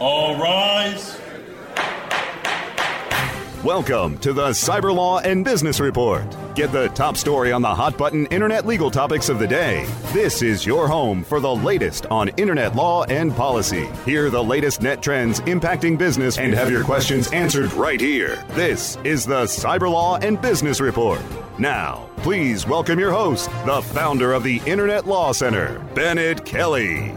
All rise. Welcome to the Cyber Law and Business Report. Get the top story on the hot button internet legal topics of the day. This is your home for the latest on internet law and policy. Hear the latest net trends impacting business and have your questions answered right here. This is the Cyber Law and Business Report. Now, please welcome your host, the founder of the Internet Law Center, Bennet Kelley.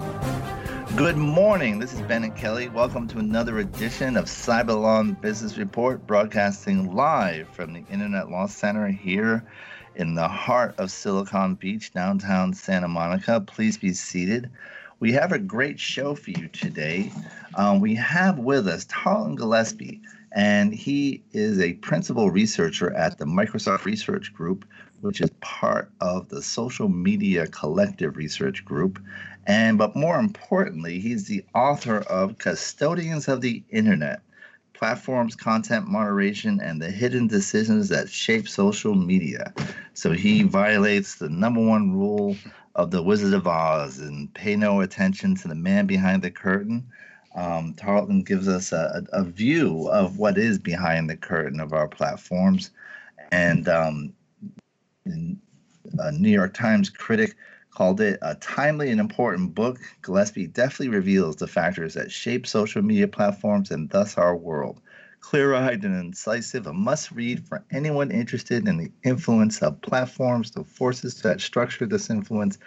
Good morning. This is Bennet Kelley. Welcome to another edition of Cyber Law Business Report, broadcasting live from the Internet Law Center here in the heart of Silicon Beach, downtown Santa Monica. Please be seated. We have a great show for you today. Um, we have with us Tarleton Gillespie, and he is a principal researcher at the Microsoft Research Group, which is part of the Social Media Collective Research Group. And but more importantly, he's the author of Custodians of the Internet Platforms, Content Moderation, and the Hidden Decisions That Shape Social Media. So he violates the number one rule of the Wizard of Oz and pay no attention to the man behind the curtain. Um, Tarleton gives us a, a, view of what is behind the curtain of our platforms. And um, a New York Times critic called it a timely and important book. Gillespie deftly reveals the factors that shape social media platforms and thus our world. Clear eyed and incisive, a must read for anyone interested in the influence of platforms, the forces that structure this influence,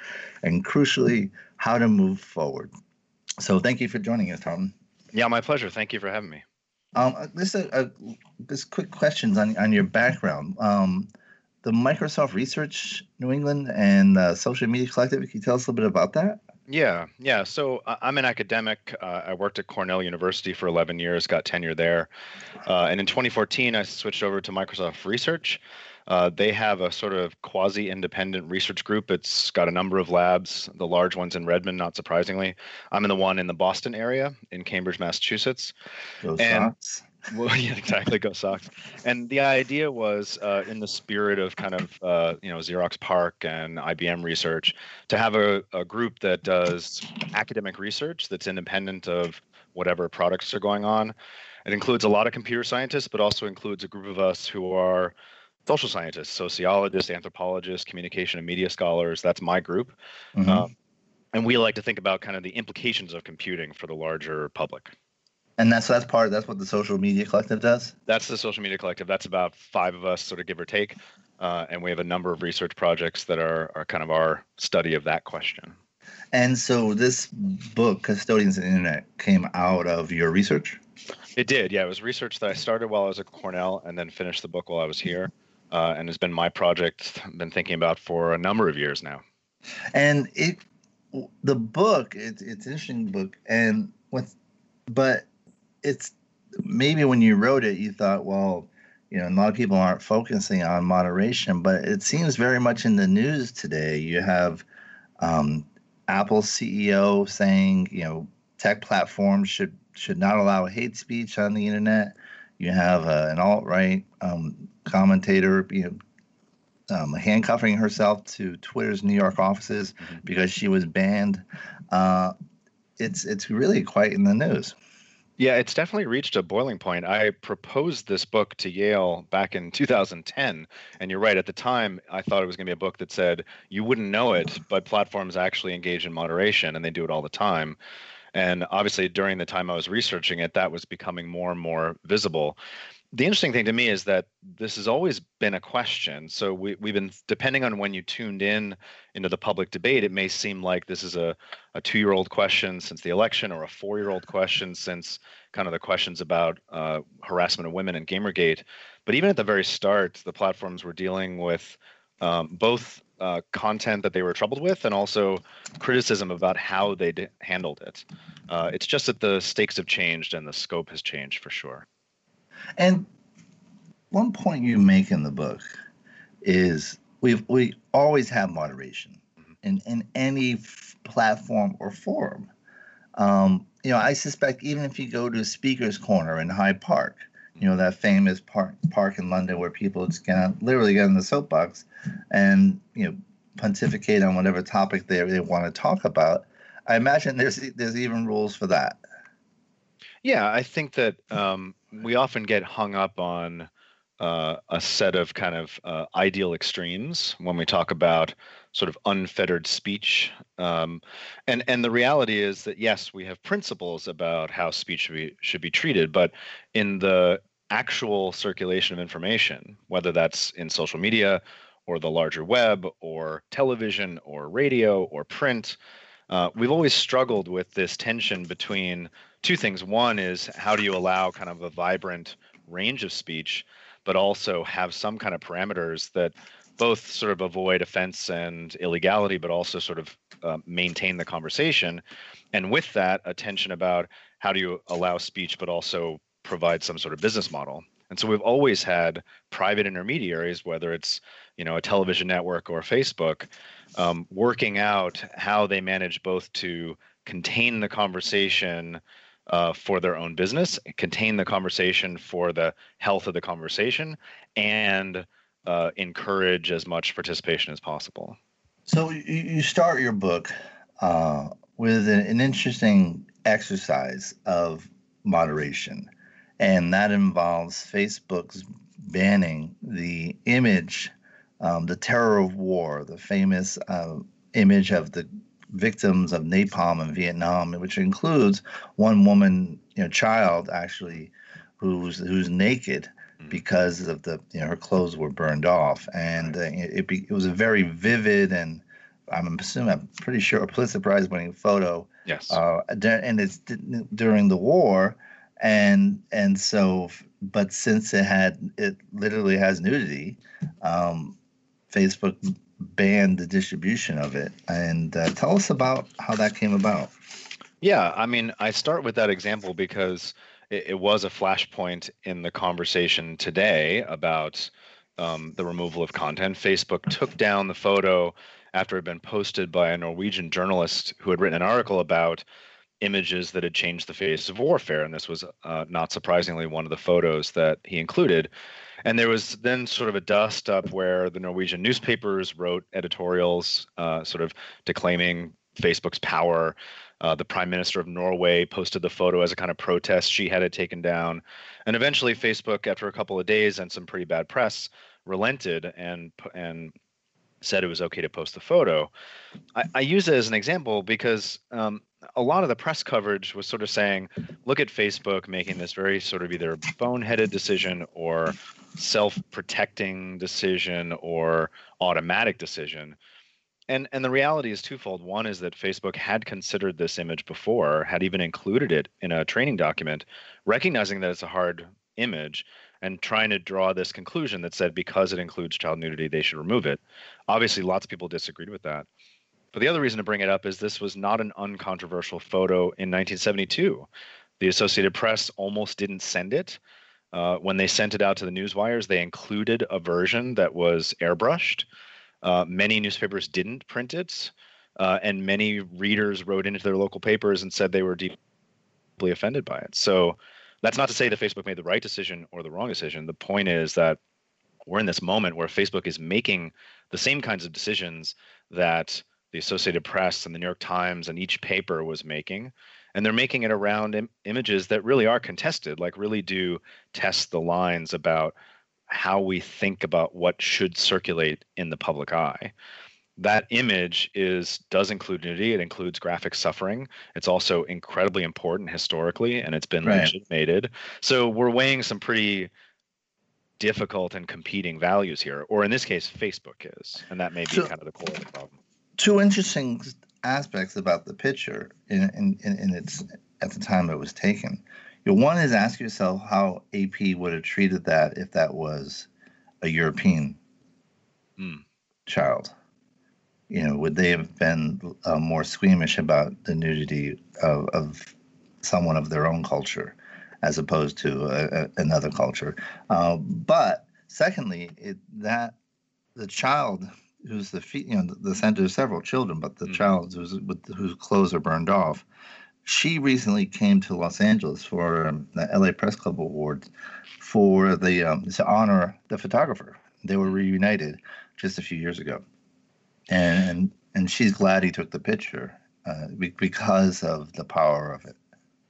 and crucially, how to move forward. So, thank you for joining us, Tom. Yeah, my pleasure. Thank you for having me. Um, this a, a this quick questions on on your background. Um, the Microsoft Research New England and uh, Social Media Collective. Can you tell us a little bit about that? Yeah, yeah. So uh, I'm an academic. Uh, I worked at Cornell University for 11 years, got tenure there. Uh, and in 2014, I switched over to Microsoft Research. Uh, they have a sort of quasi independent research group. It's got a number of labs, the large ones in Redmond, not surprisingly. I'm in the one in the Boston area in Cambridge, Massachusetts. Go and. Well, yeah, exactly. Go Sox. And the idea was, uh, in the spirit of kind of uh, you know Xerox PARC and IBM research, to have a, a group that does academic research that's independent of whatever products are going on. It includes a lot of computer scientists, but also includes a group of us who are social scientists, sociologists, anthropologists, communication and media scholars. That's my group. Mm-hmm. Um, and we like to think about kind of the implications of computing for the larger public. And that's that's part. That's what the social media collective does. That's the social media collective. That's about five of us, sort of give or take, uh, and we have a number of research projects that are are kind of our study of that question. And so this book, Custodians of the Internet, came out of your research. It did. Yeah, it was research that I started while I was at Cornell, and then finished the book while I was here, uh, and has been my project. I've been thinking about for a number of years now. And it, the book, it's it's an interesting book, and what, but it's maybe when you wrote it, you thought, well, you know, a lot of people aren't focusing on moderation, but it seems very much in the news today. You have um, Apple CEO saying, you know, tech platforms should should not allow hate speech on the internet. You have uh, an alt right um, commentator, you know, um, handcuffing herself to Twitter's New York offices mm-hmm. because she was banned. Uh, it's it's really quite in the news. Yeah, it's definitely reached a boiling point. I proposed this book to Yale back in 2010. And you're right, at the time, I thought it was going to be a book that said, you wouldn't know it, but platforms actually engage in moderation and they do it all the time. And obviously, during the time I was researching it, that was becoming more and more visible the interesting thing to me is that this has always been a question. So we, we've been depending on when you tuned in into the public debate, it may seem like this is a, a two-year-old question since the election or a four-year-old question since kind of the questions about uh, harassment of women and Gamergate. But even at the very start, the platforms were dealing with um, both uh, content that they were troubled with and also criticism about how they handled it. Uh, it's just that the stakes have changed and the scope has changed for sure. And one point you make in the book is we we always have moderation in in any f- platform or forum. Um, you know, I suspect even if you go to a Speaker's Corner in Hyde Park, you know that famous park park in London where people just can literally get in the soapbox and you know pontificate on whatever topic they they want to talk about. I imagine there's there's even rules for that. Yeah, I think that um, we often get hung up on uh, a set of kind of uh, ideal extremes when we talk about sort of unfettered speech. Um, and and the reality is that yes, we have principles about how speech should be should be treated, but in the actual circulation of information, whether that's in social media or the larger web or television or radio or print, uh, we've always struggled with this tension between two things. One is how do you allow kind of a vibrant range of speech, but also have some kind of parameters that both sort of avoid offense and illegality, but also sort of uh, maintain the conversation. And with that, attention about how do you allow speech, but also provide some sort of business model. And so we've always had private intermediaries, whether it's you know a television network or Facebook, um, working out how they manage both to contain the conversation uh, for their own business, contain the conversation for the health of the conversation, and uh, encourage as much participation as possible. So you start your book uh, with an, an interesting exercise of moderation, and that involves Facebook's banning the image, um, the terror of war, the famous uh, image of the victims of napalm in Vietnam, which includes one woman, you know, child actually, who's who's naked mm. because of the you know her clothes were burned off, and uh, it, it, it was a very vivid and I'm assuming I'm pretty sure a Pulitzer Prize winning photo. Yes. Uh, and it's during the war, and and so, but since it had it literally has nudity, um, Facebook banned the distribution of it. And uh, tell us about how that came about. Yeah, I mean, I start with that example because it, it was a flashpoint in the conversation today about um, the removal of content. Facebook took down the photo after it had been posted by a Norwegian journalist who had written an article about images that had changed the face of warfare. And this was uh, not surprisingly one of the photos that he included. And there was then sort of a dust up where the Norwegian newspapers wrote editorials, uh, sort of declaiming Facebook's power. Uh, the prime minister of Norway posted the photo as a kind of protest. She had it taken down. And eventually, Facebook, after a couple of days and some pretty bad press, relented and and said it was okay to post the photo. I, I use it as an example because um, a lot of the press coverage was sort of saying, look at Facebook making this very sort of either boneheaded decision or self protecting decision or automatic decision. And, and the reality is twofold. One is that Facebook had considered this image before, had even included it in a training document, recognizing that it's a hard image and trying to draw this conclusion that said because it includes child nudity, they should remove it. Obviously, lots of people disagreed with that. But the other reason to bring it up is this was not an uncontroversial photo in 1972. The Associated Press almost didn't send it. Uh, when they sent it out to the news wires, they included a version that was airbrushed. Uh, many newspapers didn't print it, uh, and many readers wrote into their local papers and said they were deeply offended by it. So that's not to say that Facebook made the right decision or the wrong decision. The point is that we're in this moment where Facebook is making the same kinds of decisions that the Associated Press and the New York Times and each paper was making. And they're making it around Im- images that really are contested, like really do test the lines about how we think about what should circulate in the public eye. That image is does include nudity. It includes graphic suffering. It's also incredibly important historically, and it's been Right. legitimated. So we're weighing some pretty difficult and competing values here, or in this case, Facebook is, and that may be So- kind of the core of the problem. two interesting aspects about the picture in, in, in, in its at the time it was taken. You know, one is ask yourself how AP would have treated that if that was a European Hmm. child. You know, would they have been uh, more squeamish about the nudity of, of someone of their own culture as opposed to a, a, another culture? Uh, but secondly, it, that the child who's the fe- you know the, the center of several children, but the Mhm. child who's with whose clothes are burned off. She recently came to Los Angeles for um, the LA Press Club Awards for the um, to honor the photographer. They were reunited just a few years ago, and and, she's glad he took the picture uh, because of the power of it.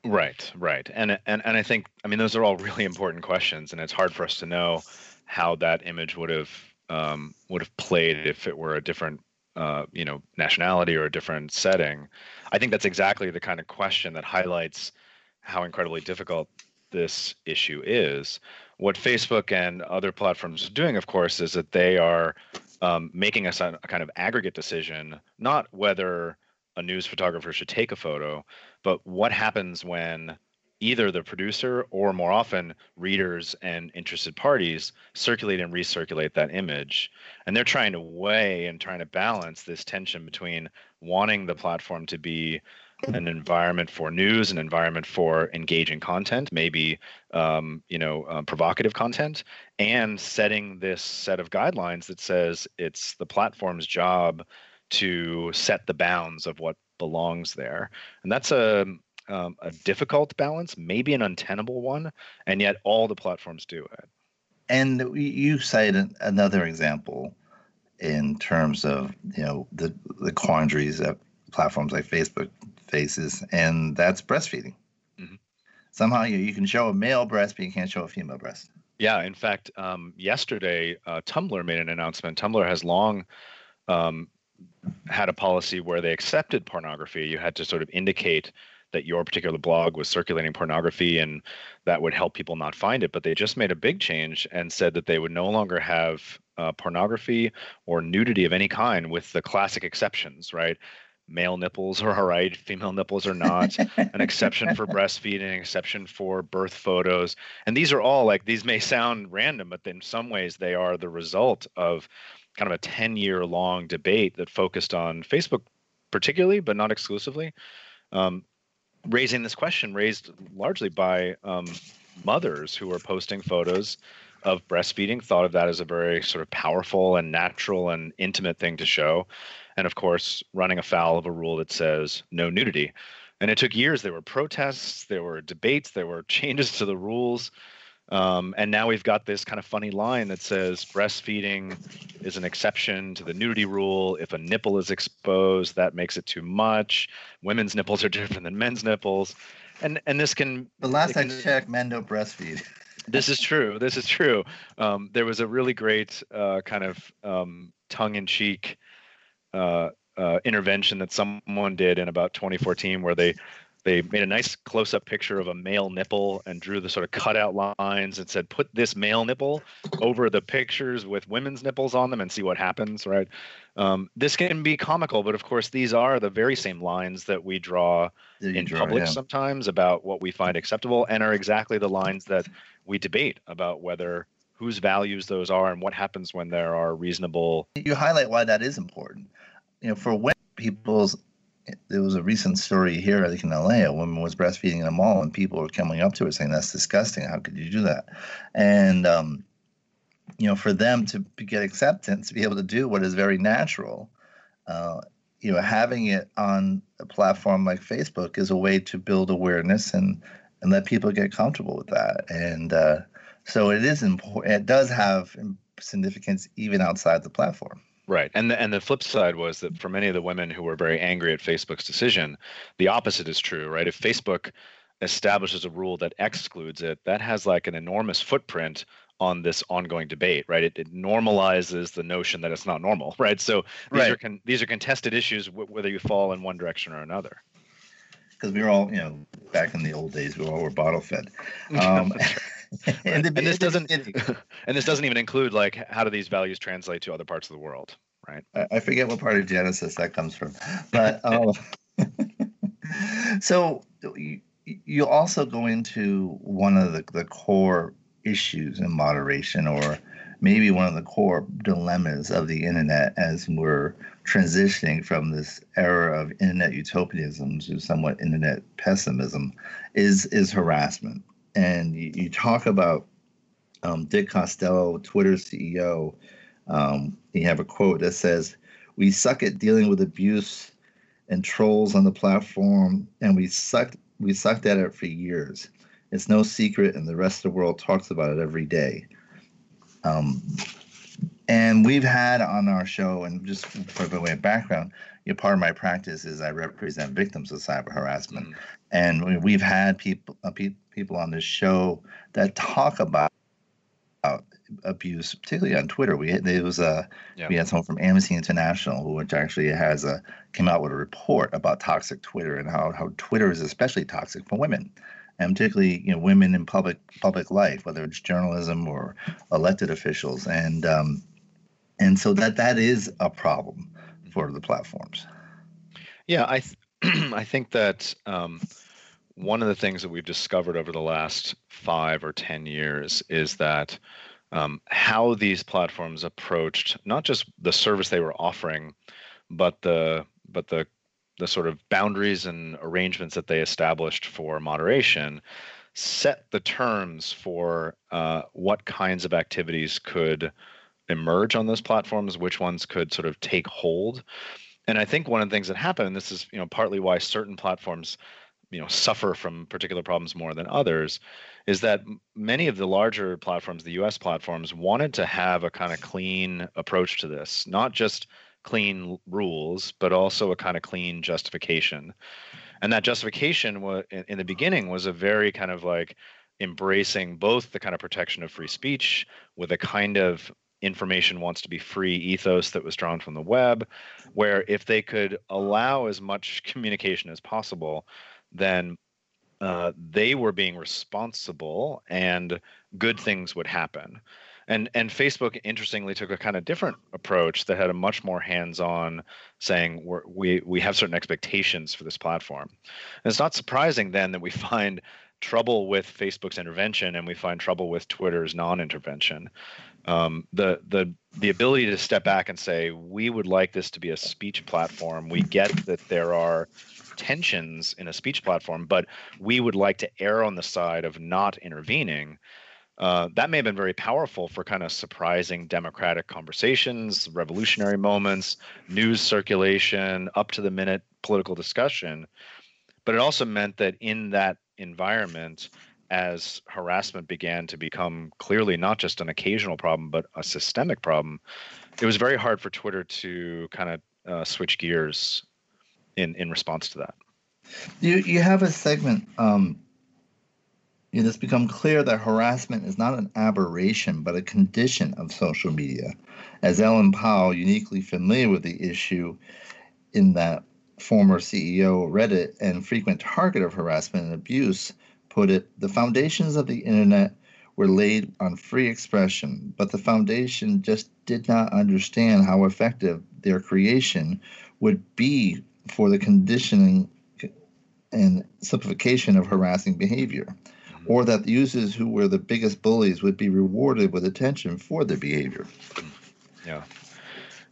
Right, right, and and and I think I mean those are all really important questions, and it's hard for us to know how that image would have um, would have played if it were a different uh, you know nationality or a different setting. I think that's exactly the kind of question that highlights how incredibly difficult this issue is. What Facebook and other platforms are doing, of course, is that they are um, making a, a kind of aggregate decision, not whether a news photographer should take a photo, but what happens when either the producer or more often readers and interested parties circulate and recirculate that image. And they're trying to weigh and trying to balance this tension between wanting the platform to be an environment for news an environment for engaging content maybe um, you know uh, provocative content and setting this set of guidelines that says it's the platform's job to set the bounds of what belongs there and that's a um, a difficult balance, maybe an untenable one, and yet all the platforms do it. And you cite an- another example in terms of you know the the quandaries that platforms like Facebook faces, and that's breastfeeding. Mhm. Somehow you, you can show a male breast, but you can't show a female breast. Yeah, in fact, um, yesterday uh, Tumblr made an announcement. Tumblr has long um, had a policy where they accepted pornography. You had to sort of indicate that your particular blog was circulating pornography and that would help people not find it. But they just made a big change and said that they would no longer have uh, pornography or nudity of any kind with the classic exceptions, right? Male nipples are all right, female nipples are not. an exception for breastfeeding, an exception for birth photos. And these are all like, these may sound random, but in some ways they are the result of kind of a 10 year long debate that focused on Facebook, particularly, but not exclusively. Um, raising this question raised largely by um, mothers who were posting photos of breastfeeding thought of that as a very sort of powerful and natural and intimate thing to show and of course running afoul of a rule that says no nudity and it took years there were protests there were debates there were changes to the rules um, and now we've got this kind of funny line that says breastfeeding is an exception to the nudity rule. If a nipple is exposed, that makes it too much. Women's nipples are different than men's nipples. And and this can The last it I checked, men don't breastfeed. this is true. This is true. Um, there was a really great uh, kind of um, tongue-in-cheek uh, uh, intervention that someone did in about 2014, where they they made a nice close-up picture of a male nipple and drew the sort of cutout lines and said, "Put this male nipple over the pictures with women's nipples on them and see what happens." Right. Um, this can be comical, but of course, these are the very same lines that we draw in draw, public yeah. sometimes about what we find acceptable and are exactly the lines that we debate about whether whose values those are and what happens when there are reasonable you highlight why that is important. You know, for women, people's there was a recent story here, I think in LA, a woman was breastfeeding in a mall, and people were coming up to her saying, "That's disgusting. How could you do that?" And um, you know, for them to get acceptance, to be able to do what is very natural, uh, you know, having it on a platform like Facebook is a way to build awareness and and let people get comfortable with that. And uh, so it is important. It does have significance even outside the platform. Right. And the, and the flip side was that for many of the women who were very angry at Facebook's decision, the opposite is true, right? If Facebook establishes a rule that excludes it, that has like an enormous footprint on this ongoing debate, right? It, it normalizes the notion that it's not normal, right? So these Right. are con- these are contested issues, w- whether you fall in one direction or another. because we were all, you know, back in the old days, we all were bottle fed. Um, And the- this doesn't and this doesn't even include like how do these values translate to other parts of the world, right? I, I forget what part of Genesis that comes from, but um, so you, you also go into one of the, the core issues in moderation, or maybe one of the core dilemmas of the internet as we're transitioning from this era of internet utopianism to somewhat internet pessimism, is is harassment. And you, you talk about um, Dick Costolo, Twitter CEO. Um, you have a quote that says, "We suck at dealing with abuse and trolls on the platform, and we sucked we sucked at it for years. It's no secret, and the rest of the world talks about it every day." Um, and we've had on our show, and just the way of background, you part of my practice is I represent victims of cyber harassment, and we- we've had people uh, pe- people on this show that talk about about abuse, particularly on Twitter. We there was a Yeah. we had someone from Amnesty International who which actually has a came out with a report about toxic Twitter and how how Twitter is especially toxic for women. And particularly, you know, women in public public life, whether it's journalism or elected officials, and um, and so that that is a problem for the platforms. Yeah, I th- I think that um, one of the things that we've discovered over the last five or ten years is that um, how these platforms approached not just the service they were offering, but the but the the sort of boundaries and arrangements that they established for moderation set the terms for uh, what kinds of activities could emerge on those platforms, which ones could sort of take hold. And I think one of the things that happened, and this is you know partly why certain platforms you know suffer from particular problems more than others, is that many of the larger platforms, the U.S. platforms, wanted to have a kind of clean approach to this, not just clean rules, but also a kind of clean justification. And that justification was in, in the beginning was a very kind of like embracing both the kind of protection of free speech with a kind of information wants to be free ethos that was drawn from the web, where if they could allow as much communication as possible, then uh, they were being responsible and good things would happen. And and Facebook interestingly took a kind of different approach that had a much more hands-on saying we we have certain expectations for this platform. And it's not surprising then that we find trouble with Facebook's intervention and we find trouble with Twitter's non-intervention. Um, the the the ability to step back and say we would like this to be a speech platform. We get that there are tensions in a speech platform, but we would like to err on the side of not intervening. Uh, that may have been very powerful for kind of surprising democratic conversations, revolutionary moments, news circulation, up to the minute political discussion. But it also meant that in that environment, as harassment began to become clearly not just an occasional problem, but a systemic problem, it was very hard for Twitter to kind of uh, switch gears in, in response to that. You you have a segment. Um, it has become clear that harassment is not an aberration, but a condition of social media. As Ellen Pao, uniquely familiar with the issue, in that former CEO of Reddit and frequent target of harassment and abuse, put it, the foundations of the internet were laid on free expression, but the foundation just did not understand how effective their creation would be for the conditioning and simplification of harassing behavior, mm-hmm. or that the users who were the biggest bullies would be rewarded with attention for their behavior. Mm. Yeah.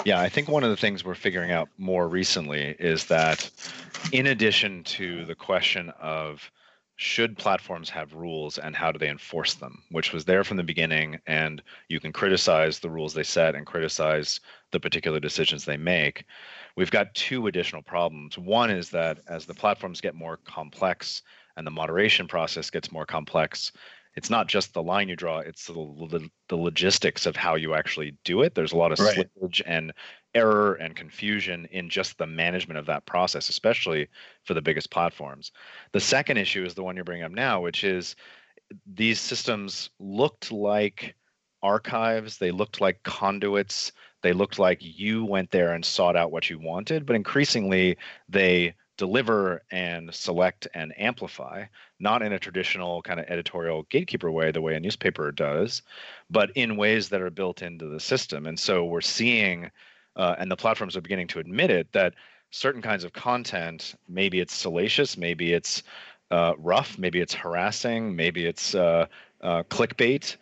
Yeah, I think one of the things we're figuring out more recently is that in addition to the question of should platforms have rules and how do they enforce them, which was there from the beginning, and you can criticize the rules they set and criticize the particular decisions they make. We've got two additional problems. One is that as the platforms get more complex and the moderation process gets more complex, it's not just the line you draw, it's the, the, logistics of how you actually do it. There's a lot of Right. slippage and error and confusion in just the management of that process, especially for the biggest platforms. The second issue is the one you're bringing up now, which is these systems looked like archives. They looked like conduits. They looked like you went there and sought out what you wanted. But increasingly, they deliver and select and amplify, not in a traditional kind of editorial gatekeeper way, the way a newspaper does, but in ways that are built into the system. And so we're seeing, uh, and the platforms are beginning to admit it, that certain kinds of content, maybe it's salacious, maybe it's uh, rough, maybe it's harassing, maybe it's uh, uh clickbait,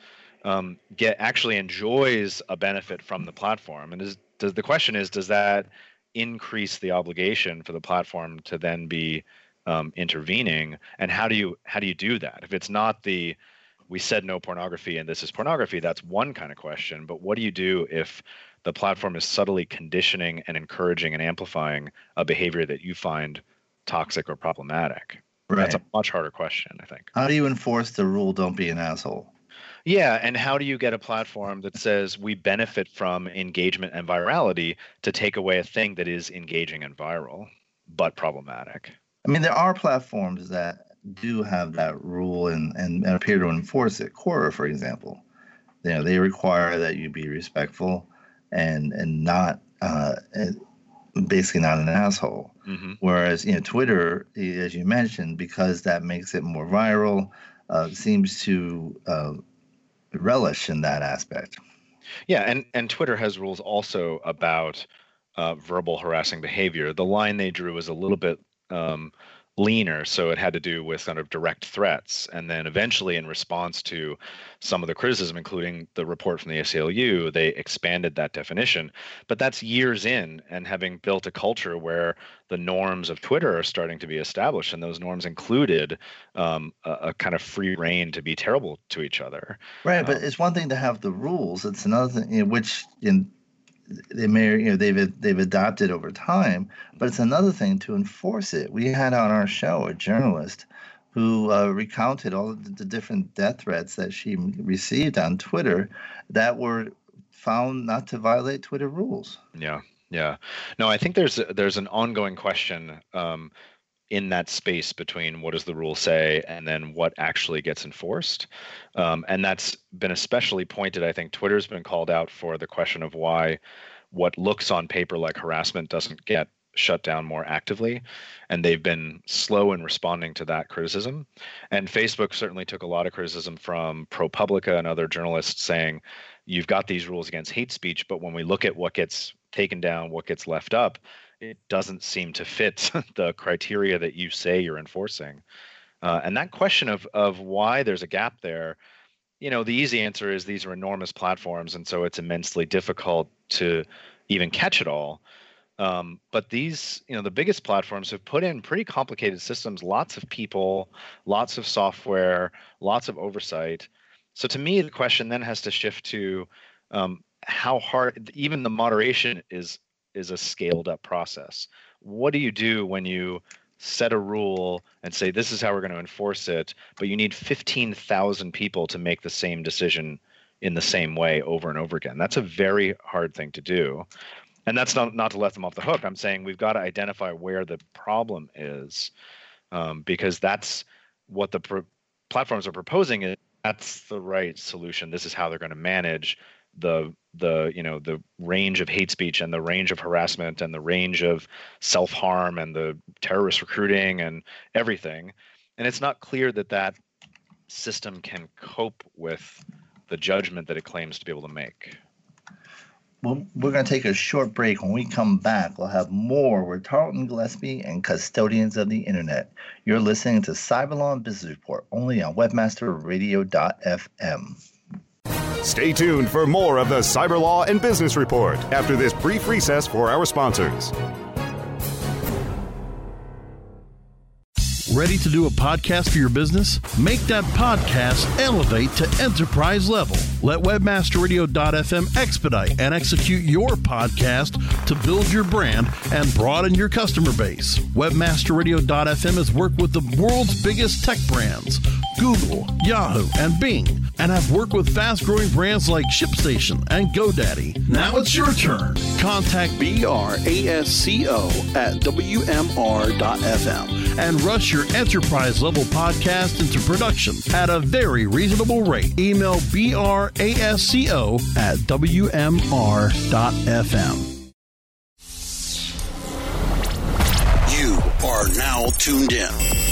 um, get actually enjoys a benefit from the platform. And is, does the question is, does that increase the obligation for the platform to then be um, intervening? And how do you how do you do that? If it's not the we said no pornography and this is pornography that's one kind of question. But what do you do if the platform is subtly conditioning and encouraging and amplifying a behavior that you find toxic or problematic right. that's a much harder question i think how do you enforce the rule don't be an asshole yeah, and how do you get a platform that says we benefit from engagement and virality to take away a thing that is engaging and viral but problematic? I mean, there are platforms that do have that rule and, and, and appear to enforce it. Quora, for example, you know, they require that you be respectful and and not uh, basically not an asshole. Mm-hmm. Whereas you know, Twitter, as you mentioned, because that makes it more viral, uh, seems to uh, relish in that aspect. Yeah, and and Twitter has rules also about uh, verbal harassing behavior. The line they drew is a little bit um, leaner, so it had to do with kind of direct threats. And then eventually, in response to some of the criticism, including the report from the ACLU, they expanded that definition. But that's years in, and having built a culture where the norms of Twitter are starting to be established, and those norms included um, a, a, kind of free reign to be terrible to each other. Right, um, but it's one thing to have the rules; it's another thing, you know, which in they may you know they've they've adopted over time but it's another thing to enforce it. We had on our show a journalist who uh, recounted all the, different death threats that she received on twitter that were found not to violate twitter rules. Yeah yeah. No i think there's there's an ongoing question um, in that space between what does the rule say and then what actually gets enforced. Um, and that's been especially pointed. I think Twitter's been called out for the question of why what looks on paper like harassment doesn't get shut down more actively. And they've been slow in responding to that criticism. And Facebook certainly took a lot of criticism from ProPublica and other journalists saying, you've got these rules against hate speech, but when we look at what gets taken down, what gets left up, it doesn't seem to fit the criteria that you say you're enforcing. Uh, and that question of of why there's a gap there, you know, the easy answer is these are enormous platforms, and so it's immensely difficult to even catch it all. Um, but these, you know, the biggest platforms have put in pretty complicated systems, lots of people, lots of software, lots of oversight. So to me, the question then has to shift to um, how hard even the moderation is is a scaled up process. What do you do when you set a rule and say this is how we're going to enforce it, but you need 15,000 people to make the same decision in the same way over and over again? That's a very hard thing to do. And that's not not to let them off the hook. I'm saying we've got to identify where the problem is, um, because that's what the pro- platforms are proposing. Is that's the right solution. This is how they're going to manage the the you know the range of hate speech and the range of harassment and the range of self-harm and the terrorist recruiting and everything and it's not clear that that system can cope with the judgment that it claims to be able to make well, we're going to take a short break. When we come back, we'll have more with Tarleton Gillespie and Custodians of the Internet. You're listening to Cyberlaw Business Report only on WebmasterRadio.fm. Stay tuned for more of the Cyber Law and Business Report after this brief recess for our sponsors. Ready to do a podcast for your business? Make that podcast elevate to enterprise level. Let webmasterradio.fm expedite and execute your podcast to build your brand and broaden your customer base. Webmasterradio.fm has worked with the world's biggest tech brands, Google, Yahoo, and Bing, and have worked with fast growing brands like ShipStation and GoDaddy. Now it's your turn. Contact BRASCO at WMR.fm and rush your enterprise level podcast into production at a very reasonable rate. Email brasco at wmr.fm. You are now tuned in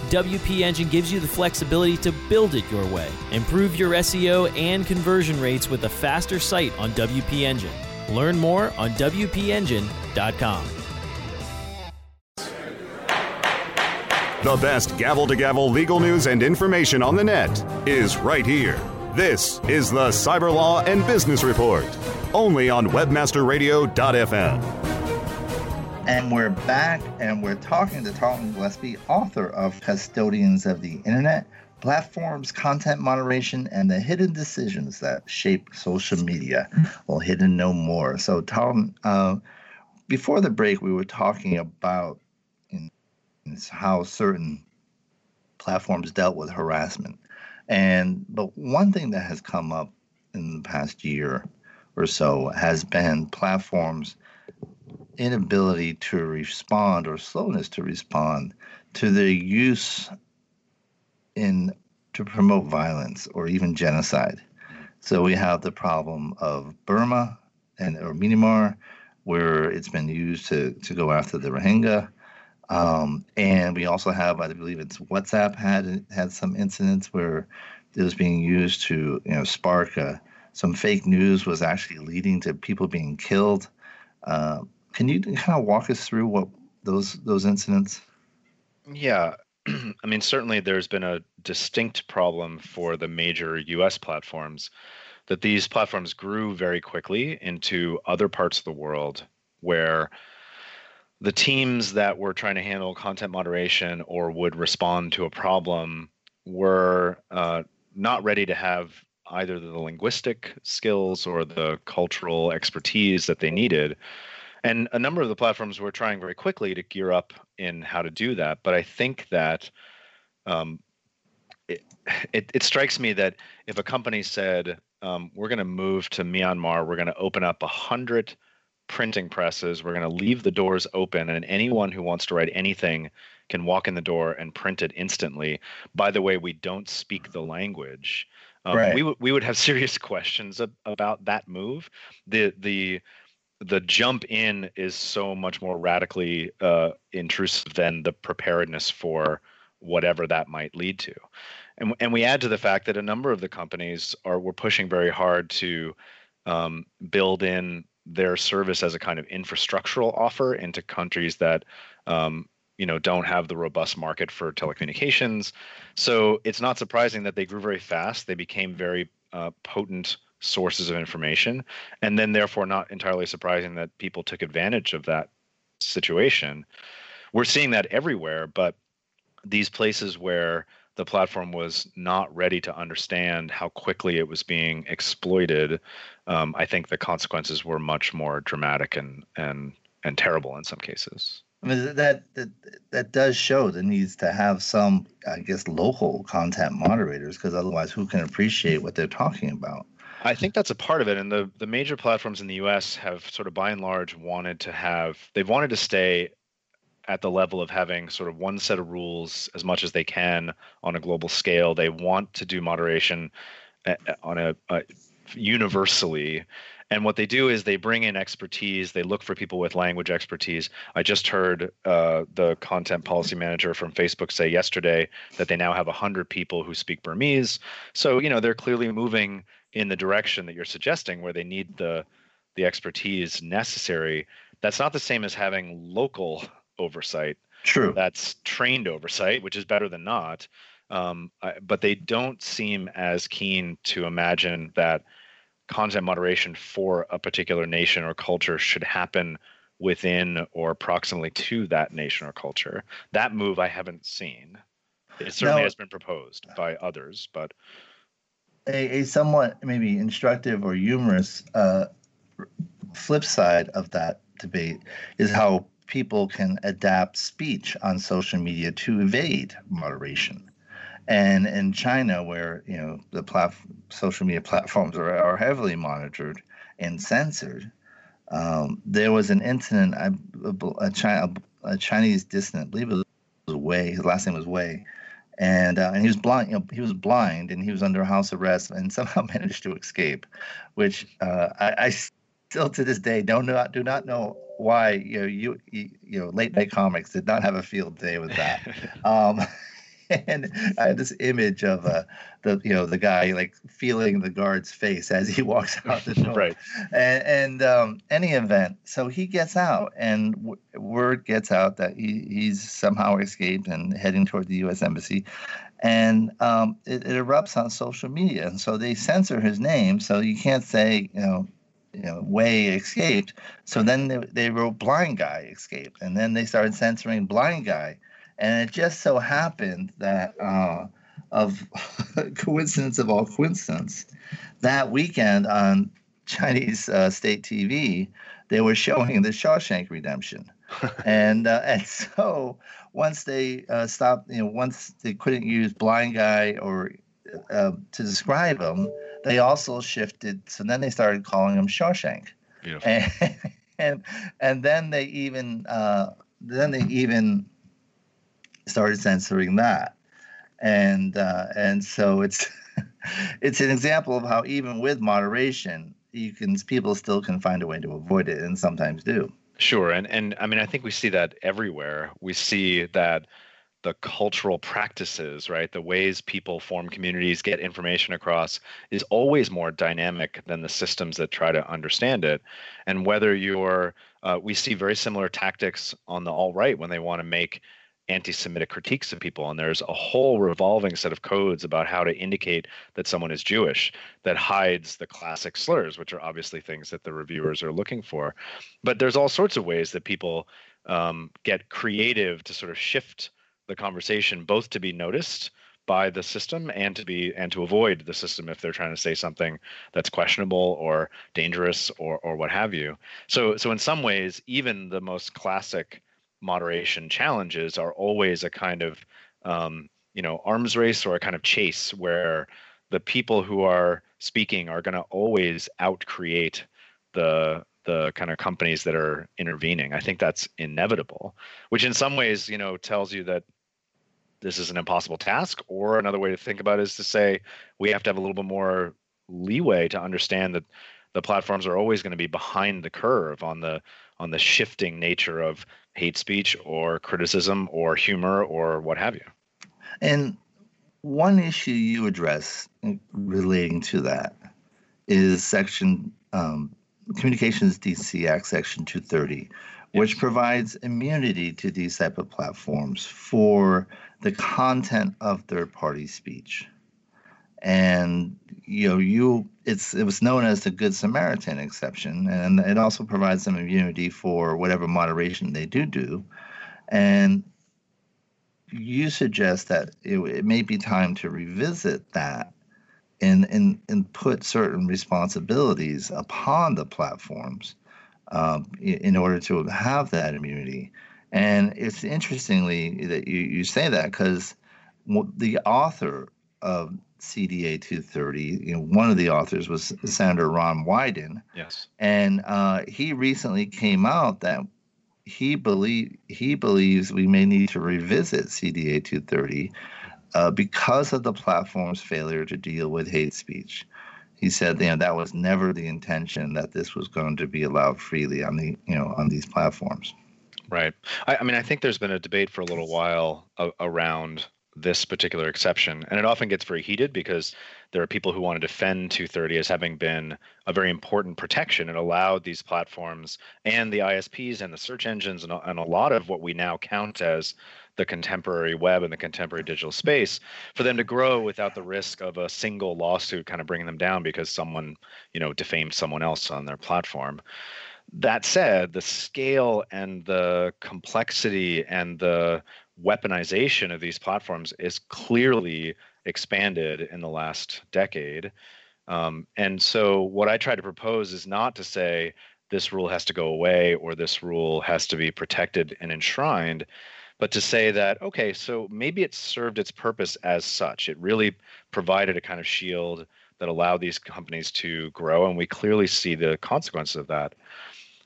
WP Engine gives you the flexibility to build it your way. Improve your SEO and conversion rates with a faster site on WP Engine. Learn more on WPEngine.com. The best gavel to gavel legal news and information on the net is right here. This is the Cyber Law and Business Report, only on WebmasterRadio.fm. And we're back and we're talking to Tarleton Gillespie, author of Custodians of the Internet Platforms, Content Moderation, and the Hidden Decisions That Shape Social Media. Well, hidden no more. So, Tarleton, uh, before the break, we were talking about how certain platforms dealt with harassment. And but one thing that has come up in the past year or so has been platforms inability to respond or slowness to respond to the use in to promote violence or even genocide. So we have the problem of Burma and or Myanmar, where it's been used to to go after the Rohingya. Um, and we also have, I believe it's WhatsApp had had some incidents where it was being used to, you know, spark uh, some fake news was actually leading to people being killed. Uh, can you kind of walk us through what those those incidents? Yeah, I mean certainly there's been a distinct problem for the major U.S. platforms that these platforms grew very quickly into other parts of the world where the teams that were trying to handle content moderation or would respond to a problem were uh, not ready to have either the linguistic skills or the cultural expertise that they needed. And a number of the platforms were trying very quickly to gear up in how to do that. But I think that um, it, it, it, strikes me that if a company said, um, we're going to move to Myanmar, we're going to open up a hundred printing presses. We're going to leave the doors open, and anyone who wants to write anything can walk in the door and print it instantly. By the way, we don't speak the language. Um, right. We w- we would have serious questions ab- about that move. The the the jump in is so much more radically uh, intrusive than the preparedness for whatever that might lead to. And, and we add to the fact that a number of the companies are were pushing very hard to um, build in their service as a kind of infrastructural offer into countries that um, you know don't have the robust market for telecommunications so it's not surprising that they grew very fast they became very uh, potent sources of information and then therefore not entirely surprising that people took advantage of that situation we're seeing that everywhere but these places where the platform was not ready to understand how quickly it was being exploited, um, I think the consequences were much more dramatic and and and terrible in some cases. I mean that that that does show the needs to have some, I guess, local content moderators because otherwise, who can appreciate what they're talking about? I think that's a part of it, and the the major platforms in the U.S. have sort of by and large wanted to have they've wanted to stay at the level of having sort of one set of rules as much as they can on a global scale. They want to do moderation eh, eh, on a, a universally and what they do is they bring in expertise they look for people with language expertise i just heard uh, the content policy manager from facebook say yesterday that they now have 100 people who speak burmese so you know they're clearly moving in the direction that you're suggesting where they need the the expertise necessary that's not the same as having local oversight True. That's trained oversight, which is better than not. Um, I, but they don't seem as keen to imagine that content moderation for a particular nation or culture should happen within or proximally to that nation or culture. That move I haven't seen. It certainly has been proposed by others, but a, a somewhat maybe instructive or humorous uh, flip side of that debate is how people can adapt speech on social media to evade moderation. And in China, where you know the plat- social media platforms are, are heavily monitored and censored, um, there was an incident. China, a Chinese dissident, I believe it was Wei. His last name was Wei, and uh, and he was blind. You know, he was blind, and he was under house arrest, and somehow managed to escape, which uh, I, I still to this day don't know do not know why you know you you know late night comics did not have a field day with that. um, and I had this image of uh, the you know the guy like feeling the guard's face as he walks out the door. right. And, and um, any event, so he gets out, and w- word gets out that he, he's somehow escaped and heading toward the U.S. embassy, and um, it, it erupts on social media, and so they censor his name, so you can't say you know you know, Wei escaped. So then they, they wrote Blind Guy escaped, and then they started censoring Blind Guy, and it just so happened that uh, of coincidence of all coincidence, that weekend on Chinese uh, state TV, they were showing the Shawshank Redemption, and uh, and so once they uh, stopped, you know, once they couldn't use Blind Guy or uh, to describe him they also shifted. So then they started calling him Shawshank. And, and and then they even uh, then they even started censoring that, and uh, and so it's it's an example of how even with moderation, you can people still can find a way to avoid it, and sometimes do. Sure, and and I mean I think we see that everywhere. We see that the cultural practices, right? The ways people form communities, get information across is always more dynamic than the systems that try to understand it. And whether you're, uh, we see very similar tactics on the alt right when they want to make anti Semitic critiques of people. And there's a whole revolving set of codes about how to indicate that someone is Jewish that hides the classic slurs, which are obviously things that the reviewers are looking for. But there's all sorts of ways that people um, get creative to sort of shift the conversation both to be noticed by the system and to be and to avoid the system if they're trying to say something that's questionable or dangerous or or what have you so so in some ways even the most classic moderation challenges are always a kind of um, you know arms race or a kind of chase where the people who are speaking are going to always out create the the kind of companies that are intervening. I think that's inevitable, which in some ways, you know, tells you that this is an impossible task. Or another way to think about it is to say we have to have a little bit more leeway to understand that the platforms are always going to be behind the curve on the on the shifting nature of hate speech or criticism or humor or what have you. And one issue you address relating to that is section um, Communications Decency Act Section 230, which provides immunity to these type of platforms for the content of third party speech. And you know, you it's it was known as the Good Samaritan exception, and it also provides some immunity for whatever moderation they do do. And you suggest that it, it may be time to revisit that and, and, and put certain responsibilities upon the platforms um, in order to have that immunity. And it's interestingly that you, you say that because the author of CDA 230, you know, one of the authors was Senator Ron Wyden. Yes. And uh, he recently came out that he believe he believes we may need to revisit CDA 230 uh, because of the platform's failure to deal with hate speech. he said you know that was never the intention that this was going to be allowed freely on the you know on these platforms. Right. I, I mean, I think there's been a debate for a little while a, around this particular exception, and it often gets very heated because there are people who want to defend 230 as having been a very important protection. It allowed these platforms and the ISPs and the search engines and, and a lot of what we now count as the contemporary web and the contemporary digital space for them to grow without the risk of a single lawsuit kind of bringing them down because someone you know defamed someone else on their platform that said the scale and the complexity and the weaponization of these platforms is clearly expanded in the last decade. Um, and so what i try to propose is not to say this rule has to go away or this rule has to be protected and enshrined but to say that okay so maybe it served its purpose as such. It really provided a kind of shield that allowed these companies to grow and we clearly see the consequences of that.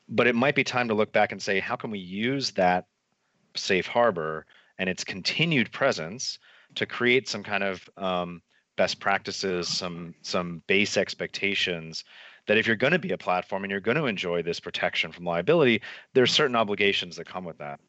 But it might be time to look back and say how can we use that safe harbor and its continued presence to create some kind of um, best practices some some base expectations that if you're going to be a platform and you're going to enjoy this protection from liability there's certain obligations that come with that.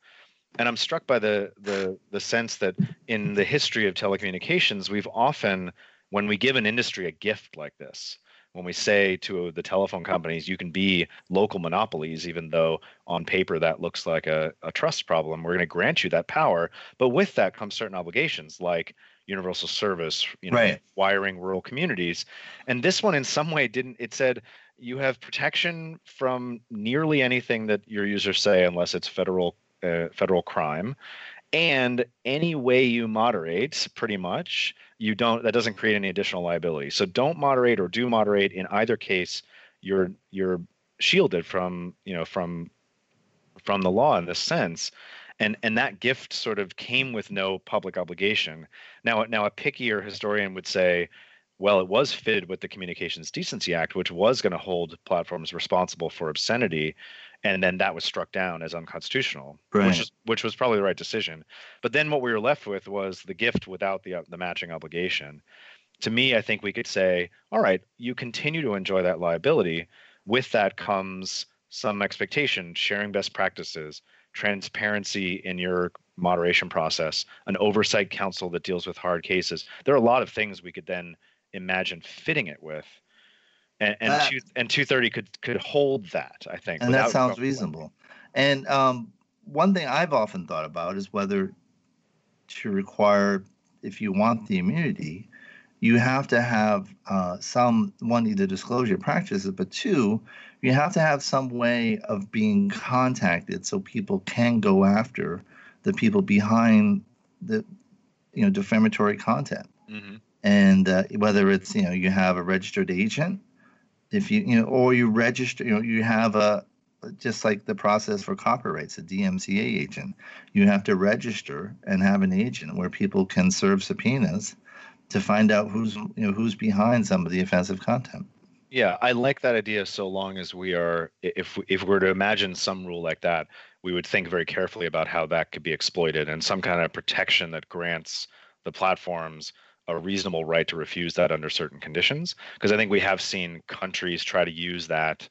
And I'm struck by the the the sense that in the history of telecommunications, we've often, when we give an industry a gift like this, when we say to the telephone companies, you can be local monopolies, even though on paper that looks like a, a trust problem, we're going to grant you that power. But with that comes certain obligations like universal service, you know, right. wiring rural communities. And this one in some way didn't, it said, you have protection from nearly anything that your users say unless it's federal uh, federal crime and any way you moderate pretty much you don't that doesn't create any additional liability. So don't moderate or do moderate in either case you're you're shielded from you know from from the law in this sense. And and that gift sort of came with no public obligation. Now now a pickier historian would say well, it was fitted with the Communications Decency Act, which was going to hold platforms responsible for obscenity, and then that was struck down as unconstitutional, right. which, is, which was probably the right decision. But then what we were left with was the gift without the uh, the matching obligation. To me, I think we could say, all right, you continue to enjoy that liability. With that comes some expectation, sharing best practices, transparency in your moderation process, an oversight council that deals with hard cases. There are a lot of things we could then imagine fitting it with. And and, two, and 230 could could hold that, I think. And that sounds reasonable. And um, one thing I've often thought about is whether to require, if you want the immunity, you have to have uh, some one either disclosure practices, but two, you have to have some way of being contacted so people can go after the people behind the you know defamatory content. Mm-hmm and uh, whether it's you know you have a registered agent if you you know or you register you know you have a just like the process for copyrights a dmca agent you have to register and have an agent where people can serve subpoenas to find out who's you know who's behind some of the offensive content. Yeah i like that idea so long as we are if if we were to imagine some rule like that we would think very carefully about how that could be exploited and some kind of protection that grants the platforms a reasonable right to refuse that under certain conditions because i think we have seen countries try to use that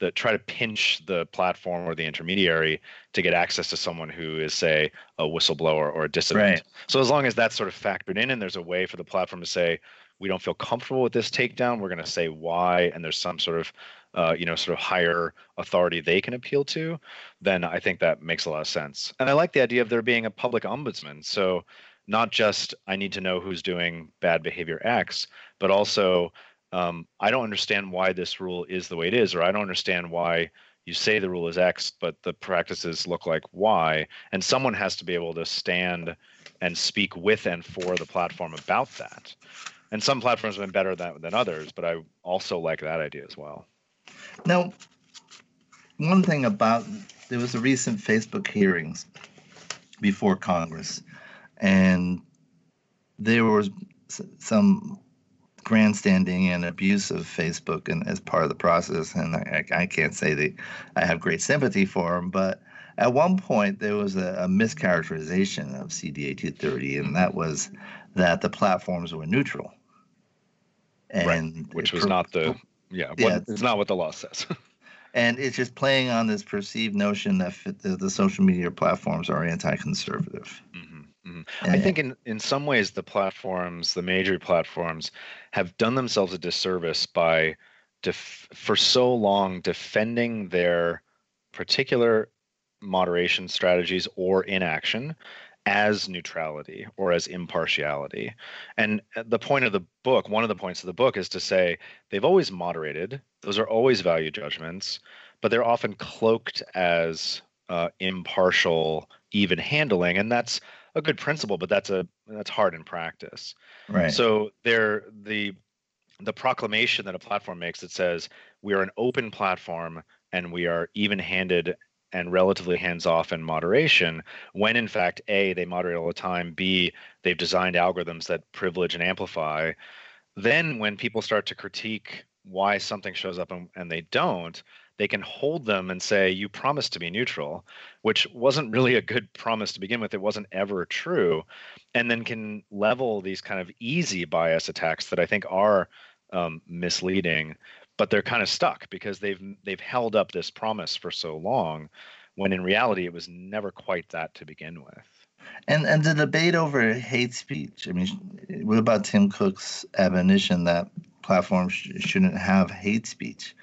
that try to pinch the platform or the intermediary to get access to someone who is say a whistleblower or a dissident. Right. so as long as that's sort of factored in and there's a way for the platform to say we don't feel comfortable with this takedown we're going to say why and there's some sort of uh, you know sort of higher authority they can appeal to then i think that makes a lot of sense. And i like the idea of there being a public ombudsman. So not just I need to know who's doing bad behavior X, but also um, I don't understand why this rule is the way it is, or I don't understand why you say the rule is X, but the practices look like Y. And someone has to be able to stand and speak with and for the platform about that. And some platforms have been better than, than others, but I also like that idea as well. Now, one thing about there was a recent Facebook hearings before Congress and there was some grandstanding and abuse of Facebook and as part of the process. And I, I can't say that I have great sympathy for them, but at one point there was a, a mischaracterization of CDA 230, and that was that the platforms were neutral. and right. which was not the yeah, Yeah, what, it's not what the law says. and it's just playing on this perceived notion that the, the social media platforms are anti-conservative. Mm-hmm. I think in in some ways the platforms, the major platforms, have done themselves a disservice by def- for so long defending their particular moderation strategies or inaction as neutrality or as impartiality. And uh, the point of the book, one of the points of the book is to say they've always moderated. Those are always value judgments, but they're often cloaked as uh, impartial, even handling. And that's a good principle, but that's a that's hard in practice. Right. So there the the proclamation that a platform makes that says we are an open platform and we are even-handed and relatively hands-off in moderation when in fact a they moderate all the time b they've designed algorithms that privilege and amplify then when people start to critique why something shows up and, and they don't they can hold them and say you promised to be neutral which wasn't really a good promise to begin with it wasn't ever true and then can level these kind of easy bias attacks that i think are um, misleading but they're kind of stuck because they've they've held up this promise for so long when in reality it was never quite that to begin with And and the debate over hate speech. I mean, what about Tim Cook's admonition that platforms sh- shouldn't have hate speech?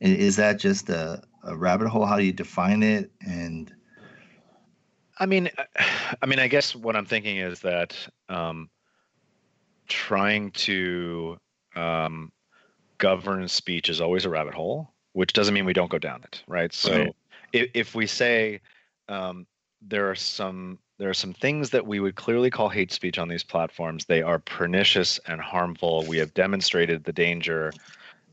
Is that just a, a rabbit hole? How do you define it? And I mean, I mean, I guess what I'm thinking is that um, trying to um, govern speech is always a rabbit hole, which doesn't mean we don't go down it, right? So Right. if, if we say um, there are some there are some things that we would clearly call hate speech on these platforms, they are pernicious and harmful. We have demonstrated the danger.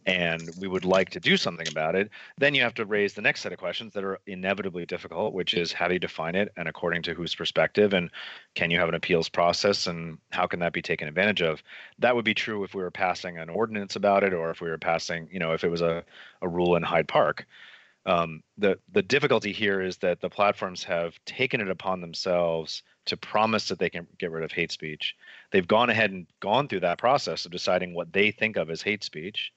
And we would like to do something about it. Then you have to raise the next set of questions that are inevitably difficult, which is how do you define it and according to whose perspective? And can you have an appeals process and how can that be taken advantage of? That would be true if we were passing an ordinance about it or if we were passing, you know, if it was a, a rule in Hyde Park. Um, the the difficulty here is that the platforms have taken it upon themselves to promise that they can get rid of hate speech. They've gone ahead and gone through that process of deciding what they think of as hate speech.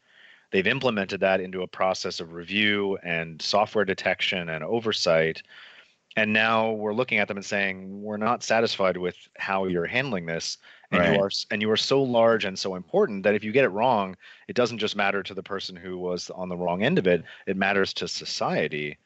They've implemented that into a process of review and software detection and oversight. And now we're looking at them and saying we're not satisfied with how you're handling this, and Right. you are and you are so large and so important that if you get it wrong, it doesn't just matter to the person who was on the wrong end of it; it matters to society.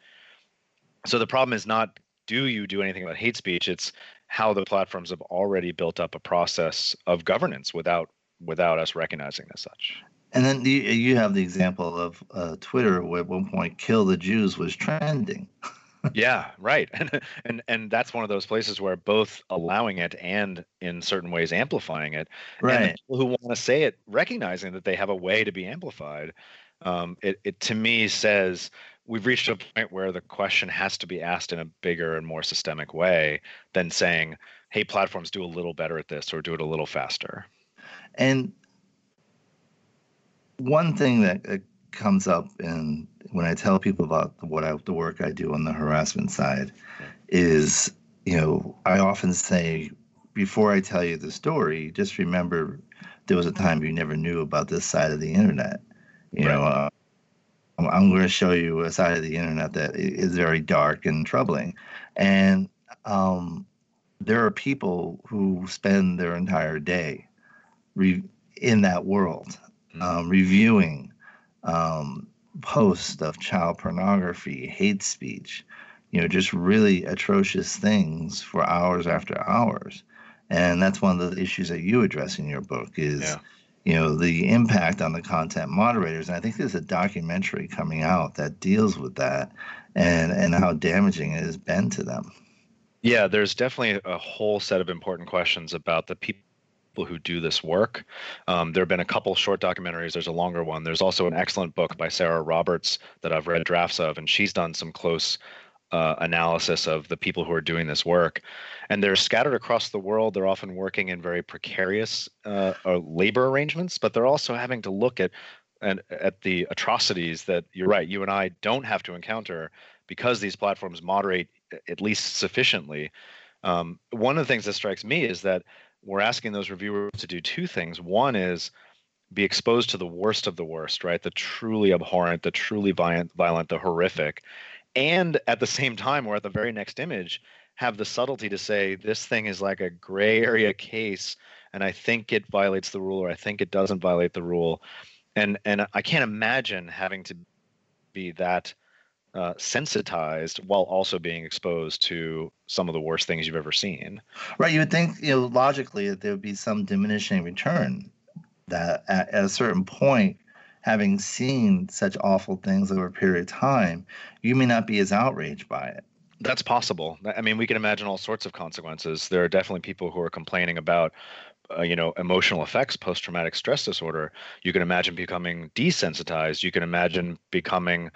So the problem is not do you do anything about hate speech? It's how the platforms have already built up a process of governance without without us recognizing as such. And then you you have the example of uh, Twitter, where at one point "kill the Jews" was trending. yeah right and and and that's one of those places where both allowing it and in certain ways amplifying it Right. people who want to say it recognizing that they have a way to be amplified um, it, it to me says we've reached a point where the question has to be asked in a bigger and more systemic way than saying hey platforms do a little better at this or do it a little faster And one thing that, comes up in when I tell people about what I, the work I do on the harassment side is, you know, I often say before I tell you the story, just remember there was a time you never knew about this side of the internet. You know, uh, I'm, I'm going to show you a side of the internet that is very dark and troubling, and um, there are people who spend their entire day re- in that world, um, reviewing um, posts of child pornography, hate speech, you know, just really atrocious things for hours after hours. And that's one of the issues that you address in your book is, Yeah. you know, the impact on the content moderators. And I think there's a documentary coming out that deals with that and, and how damaging it has been to them. Yeah, there's definitely a whole set of important questions about the people who do this work. Um, there have been a couple short documentaries. There's a longer one. There's also an excellent book by Sarah Roberts that I've read drafts of, and she's done some close uh, analysis of the people who are doing this work. And they're scattered across the world. They're often working in very precarious uh, uh, labor arrangements, but they're also having to look at and at the atrocities that you're right, you and I don't have to encounter because these platforms moderate at least sufficiently. Um, one of the things that strikes me is that we're asking those reviewers to do two things. One is be exposed to the worst of the worst, right? The truly abhorrent, the truly violent, violent, the horrific, and at the same time, or at the very next image, have the subtlety to say this thing is like a gray area case, and I think it violates the rule, or I think it doesn't violate the rule, and and I can't imagine having to be that uh, sensitized while also being exposed to some of the worst things you've ever seen. Right. You would think, you know, logically that there would be some diminishing return that at, at a certain point, having seen such awful things over a period of time, you may not be as outraged by it. That's possible. I mean, we can imagine all sorts of consequences. There are definitely people who are complaining about, uh, you know, emotional effects, post-traumatic stress disorder. You can imagine becoming desensitized. You can imagine becoming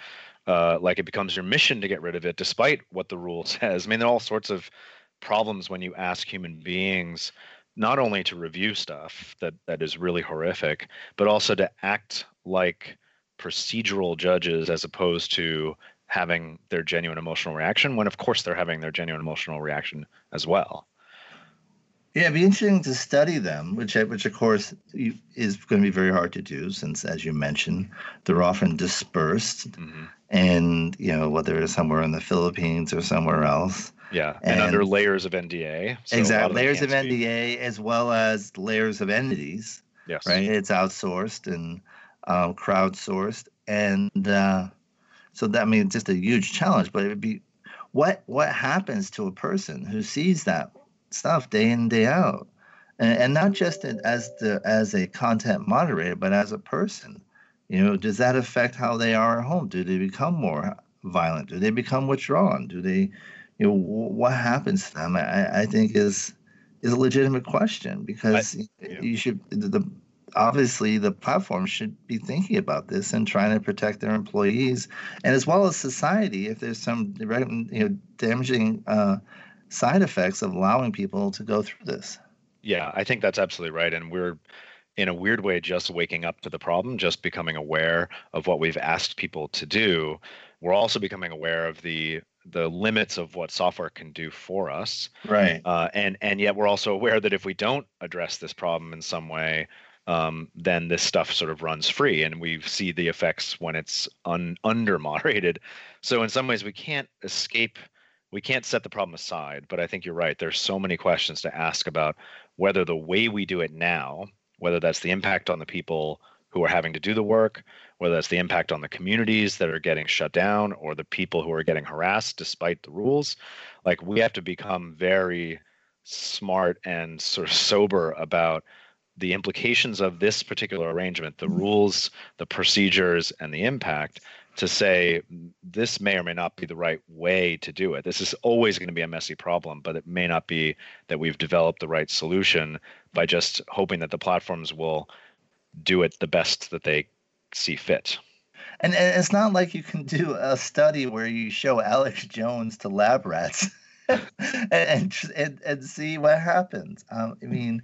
uh, like it becomes your mission to get rid of it, despite what the rule says. I mean, there are all sorts of problems when you ask human beings not only to review stuff that that is really horrific, but also to act like procedural judges as opposed to having their genuine emotional reaction when of course they're having their genuine emotional reaction as well yeah it'd be interesting to study them which which of course is going to be very hard to do since as you mentioned they're often dispersed mm-hmm. And you know whether it's somewhere in the philippines or somewhere else yeah, and, and under layers of NDA. So exactly, layers of NDA as well as layers of entities. Yes, right. It's outsourced and um, crowdsourced, and uh, so that I mean just a huge challenge. But it would be what what happens to a person who sees that stuff day in day out, and, and not just as the as a content moderator, but as a person. You know, does that affect how they are at home? Do they become more violent? Do they become withdrawn? Do they you know what happens to them i, I think is is a legitimate question because I, yeah. you should the obviously the platform should be thinking about this and trying to protect their employees and as well as society if there's some you know damaging uh, side effects of allowing people to go through this yeah i think that's absolutely right and we're in a weird way just waking up to the problem just becoming aware of what we've asked people to do. We're also becoming aware of the the limits of what software can do for us. Right. Uh, and and yet we're also aware that if we don't address this problem in some way um, then this stuff sort of runs free and we see the effects when it's un, under moderated so in some ways we can't escape we can't set the problem aside but i think you're right. There's so many questions to ask about whether the way we do it now whether that's the impact on the people who are having to do the work whether that's the impact on the communities that are getting shut down or the people who are getting harassed despite the rules. Like we have to become very smart and sort of sober about the implications of this particular arrangement, the rules, the procedures, and the impact to say this may or may not be the right way to do it. This is always going to be a messy problem, but it may not be that we've developed the right solution by just hoping that the platforms will do it the best that they see fit. And, and it's not like you can do a study where you show Alex Jones to lab rats and, and, and see what happens. Um, I mean,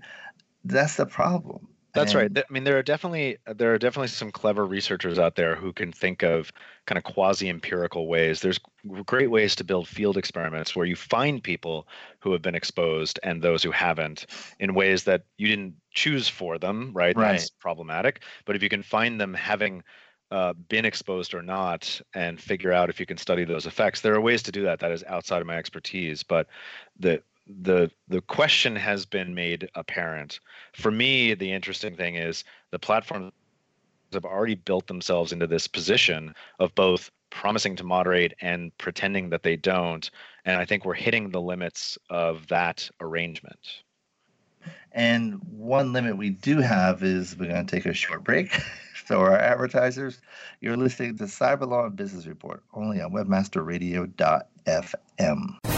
that's the problem. That's and, right. I mean, there are definitely there are definitely some clever researchers out there who can think of kind of quasi empirical ways. There's great ways to build field experiments where you find people who have been exposed and those who haven't in ways that you didn't choose for them. Right. right. That's problematic. But if you can find them having uh, been exposed or not and figure out if you can study those effects there are ways to do that that is outside of my expertise but the the the question has been made apparent. For me, the interesting thing is the platforms have already built themselves into this position of both promising to moderate and pretending that they don't. And I think we're hitting the limits of that arrangement. And one limit we do have is we're going to take a short break. so, our advertisers, you're listening to Cyber Law and Business Report only on webmasterradio.fm.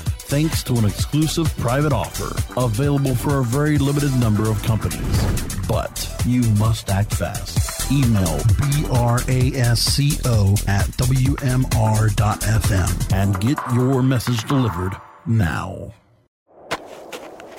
thanks to an exclusive private offer available for a very limited number of companies. But you must act fast. Email brasco at wmr.fm and get your message delivered now.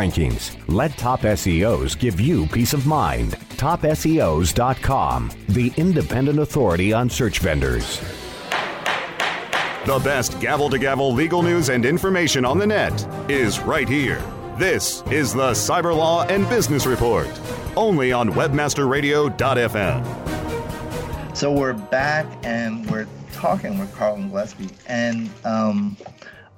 rankings. Let Top SEOs give you peace of mind. TopSEOs.com, the independent authority on search vendors. The best gavel to gavel legal news and information on the net is right here. This is the Cyber Law and Business Report, only on webmasterradio.fm. So we're back and we're talking with Tarleton Gillespie and um,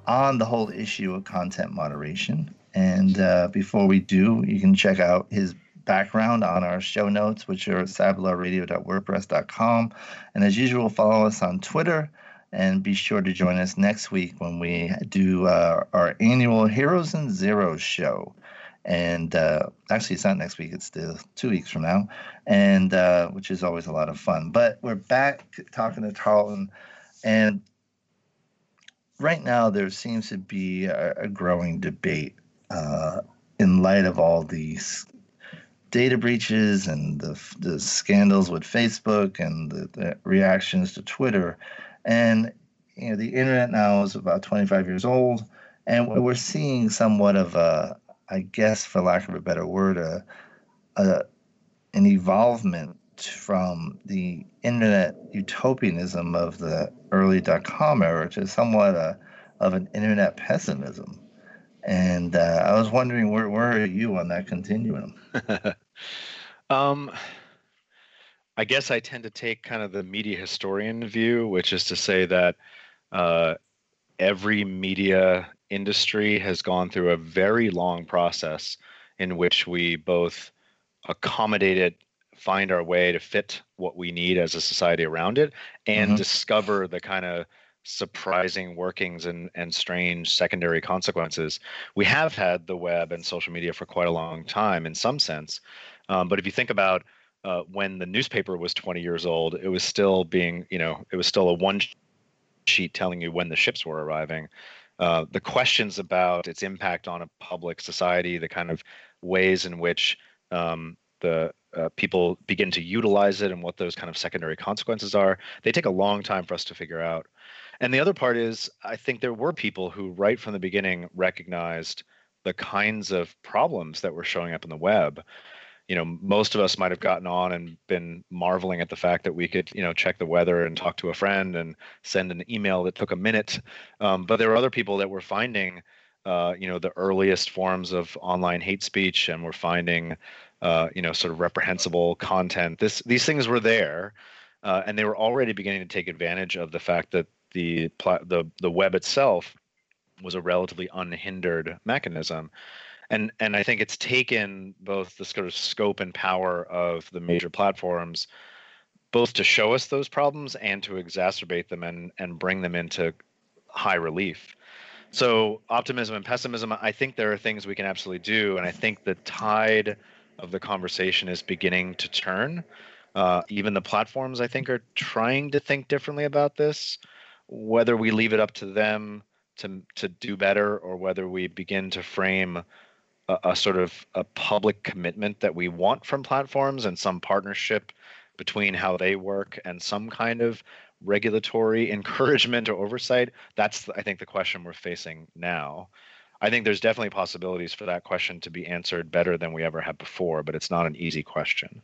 on the whole issue of content moderation. And uh, before we do, you can check out his background on our show notes, which are cyberlawradio.wordpress.com. And as usual, follow us on Twitter and be sure to join us next week when we do uh, our annual Heroes and Zeros show. And uh, actually, it's not next week; it's still two weeks from now, and uh, which is always a lot of fun. But we're back talking to Tarleton, and right now there seems to be a, a growing debate uh, in light of all these data breaches and the, the scandals with Facebook and the, the reactions to Twitter and you know, the internet now is about 25 years old, and we're seeing somewhat of a, I guess, for lack of a better word, a, a an evolvement from the internet utopianism of the early dot com era to somewhat a, of an internet pessimism. And uh, I was wondering where where are you on that continuum? um, I guess I tend to take kind of the media historian view, which is to say that uh, every media industry has gone through a very long process in which we both accommodate it, find our way to fit what we need as a society around it, and mm-hmm. discover the kind of surprising workings and, and strange secondary consequences. We have had the web and social media for quite a long time in some sense. Um, but if you think about uh, when the newspaper was 20 years old, it was still being, you know, it was still a one sheet telling you when the ships were arriving. Uh, the questions about its impact on a public society, the kind of ways in which um, the uh, people begin to utilize it and what those kind of secondary consequences are, they take a long time for us to figure out. And the other part is, I think there were people who, right from the beginning, recognized the kinds of problems that were showing up in the web. You know most of us might have gotten on and been marveling at the fact that we could you know check the weather and talk to a friend and send an email that took a minute. Um, but there were other people that were finding uh, you know the earliest forms of online hate speech and were finding uh, you know sort of reprehensible content. This these things were there uh, and they were already beginning to take advantage of the fact that the the the web itself was a relatively unhindered mechanism and and I think it's taken both the sort of scope and power of the major platforms both to show us those problems and to exacerbate them and and bring them into high relief. So optimism and pessimism, I think there are things we can absolutely do, and I think the tide of the conversation is beginning to turn. Uh, even the platforms, I think, are trying to think differently about this. Whether we leave it up to them to to do better, or whether we begin to frame a, a sort of a public commitment that we want from platforms and some partnership between how they work and some kind of regulatory encouragement or oversight that's i think the question we're facing now. I think there's definitely possibilities for that question to be answered better than we ever have before but it's not an easy question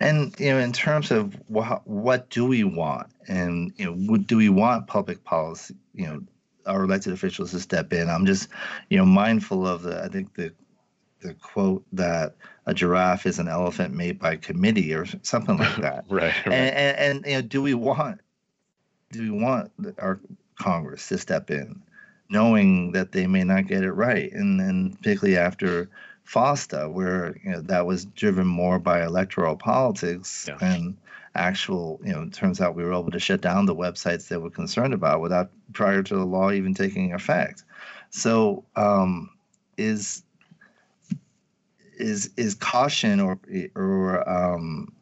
and you know in terms of what, what do we want and you know do we want public policy you know our elected officials to step in i'm just you know mindful of the i think the the quote that a giraffe is an elephant made by committee or something like that. right. right. And, and, and, you know, do we want do we want our Congress to step in, knowing that they may not get it right, and and particularly after FOSTA, where you know that was driven more by electoral politics yeah. and actual, you know, it turns out we were able to shut down the websites they were concerned about without prior to the law even taking effect. So, um, is is is caution or or um,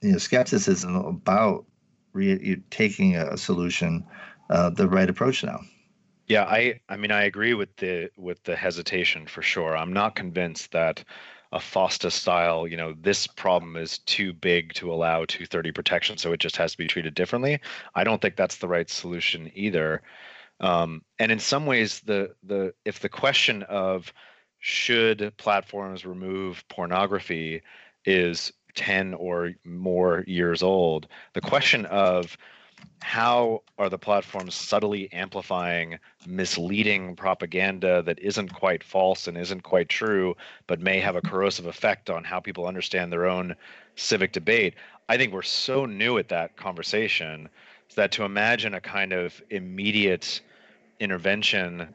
you know skepticism about re- taking a solution uh, the right approach now. Yeah, I I mean I agree with the with the hesitation for sure. I'm not convinced that a FOSTA style, you know, this problem is too big to allow 230 protection, so it just has to be treated differently. I don't think that's the right solution either. Um, and in some ways, the the if the question of should platforms remove pornography is 10 or more years old. The question of how are the platforms subtly amplifying misleading propaganda that isn't quite false and isn't quite true, but may have a corrosive effect on how people understand their own civic debate? I think we're so new at that conversation that to imagine a kind of immediate intervention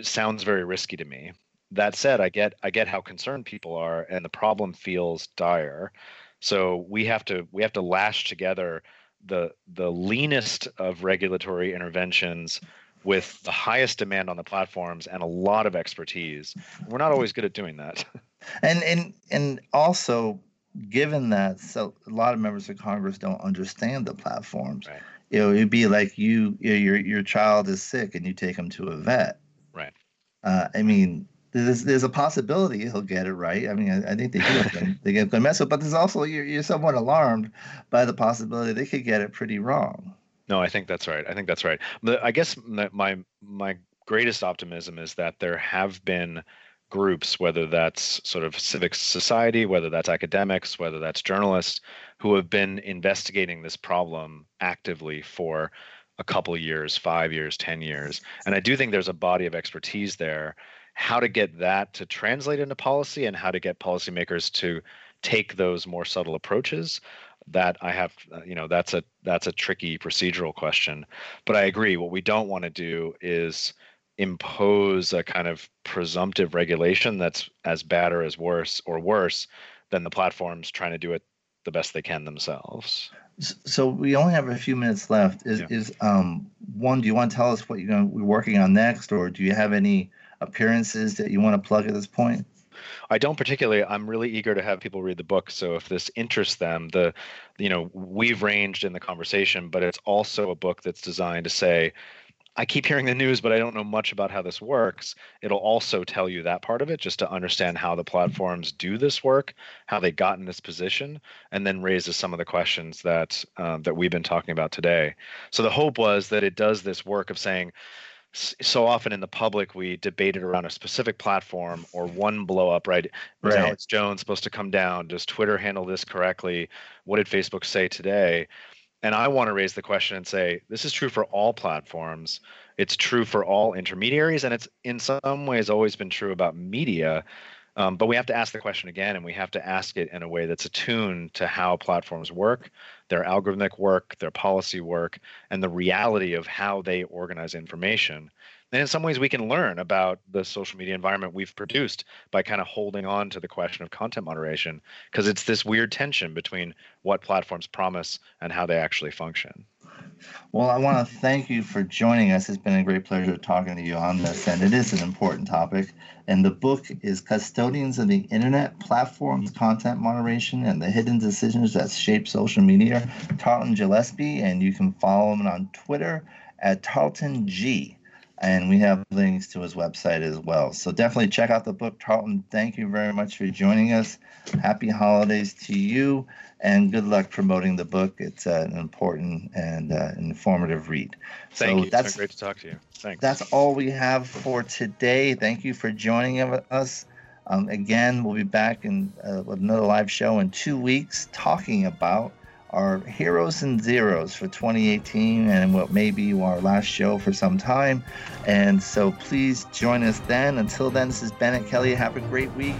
sounds very risky to me that said, I get I get how concerned people are, and the problem feels dire. So we have to we have to lash together the the leanest of regulatory interventions with the highest demand on the platforms and a lot of expertise. We're not always good at doing that. And and and also given that so a lot of members of Congress don't understand the platforms. Right. You know, it'd be like you, you know, your your child is sick and you take them to a vet. Right. Uh, I mean, there's there's a possibility he'll get it right. I mean, I, I think they do. they get good mess up, but there's also you're you're somewhat alarmed by the possibility they could get it pretty wrong. No, I think that's right. I think that's right. But I guess my my greatest optimism is that there have been groups, whether that's sort of civic society, whether that's academics, whether that's journalists, who have been investigating this problem actively for a couple years, five years, ten years, and I do think there's a body of expertise there how to get that to translate into policy and how to get policymakers to take those more subtle approaches that i have uh, you know that's a that's a tricky procedural question. But i agree what we don't want to do is impose a kind of presumptive regulation that's as bad or as worse or worse than the platforms trying to do it the best they can themselves. So we only have a few minutes left. Is yeah. is um one do you want to tell us what you're going to be working on next or do you have any appearances that you want to plug at this point? I don't particularly. I'm really eager to have people read the book. So if this interests them, the, you know, we've ranged in the conversation, but it's also a book that's designed to say, I keep hearing the news, but I don't know much about how this works. It'll also tell you that part of it, just to understand how the platforms do this work, how they got in this position, and then raises some of the questions that um, that we've been talking about today. So the hope was that it does this work of saying, so often in the public we debated around a specific platform or one blow up right? Was right. alex jones supposed to come down? Does twitter handle this correctly? What did facebook say today? And i want to raise the question and say this is true for all platforms. It's true for all intermediaries and it's in some ways always been true about media Um, but we have to ask the question again, and we have to ask it in a way that's attuned to how platforms work, their algorithmic work, their policy work, and the reality of how they organize information. And in some ways, we can learn about the social media environment we've produced by kind of holding on to the question of content moderation, because it's this weird tension between what platforms promise and how they actually function. Well, I want to thank you for joining us. It's been a great pleasure talking to you on this, and it is an important topic. And the book is Custodians of the Internet Platforms, Content Moderation, and the Hidden Decisions That Shape Social Media. Tarleton Gillespie, and you can follow him on Twitter at Tarleton G. And we have links to his website as well. So definitely check out the book. Tarleton, thank you very much for joining us. Happy holidays to you and good luck promoting the book. It's uh, an important and uh, informative read. Thank so you. That's it's great to talk to you. Thanks. That's all we have for today. Thank you for joining us. Um, again, we'll be back in uh, with another live show in two weeks, talking about our heroes and zeros for 2018 and what may be our last show for some time. And so please join us then. Until then, this is Bennet Kelley. Have a great week.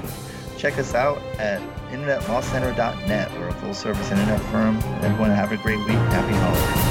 Check us out at internetlawcenter.net. We're a full service internet firm. Everyone have a great week. Happy holidays.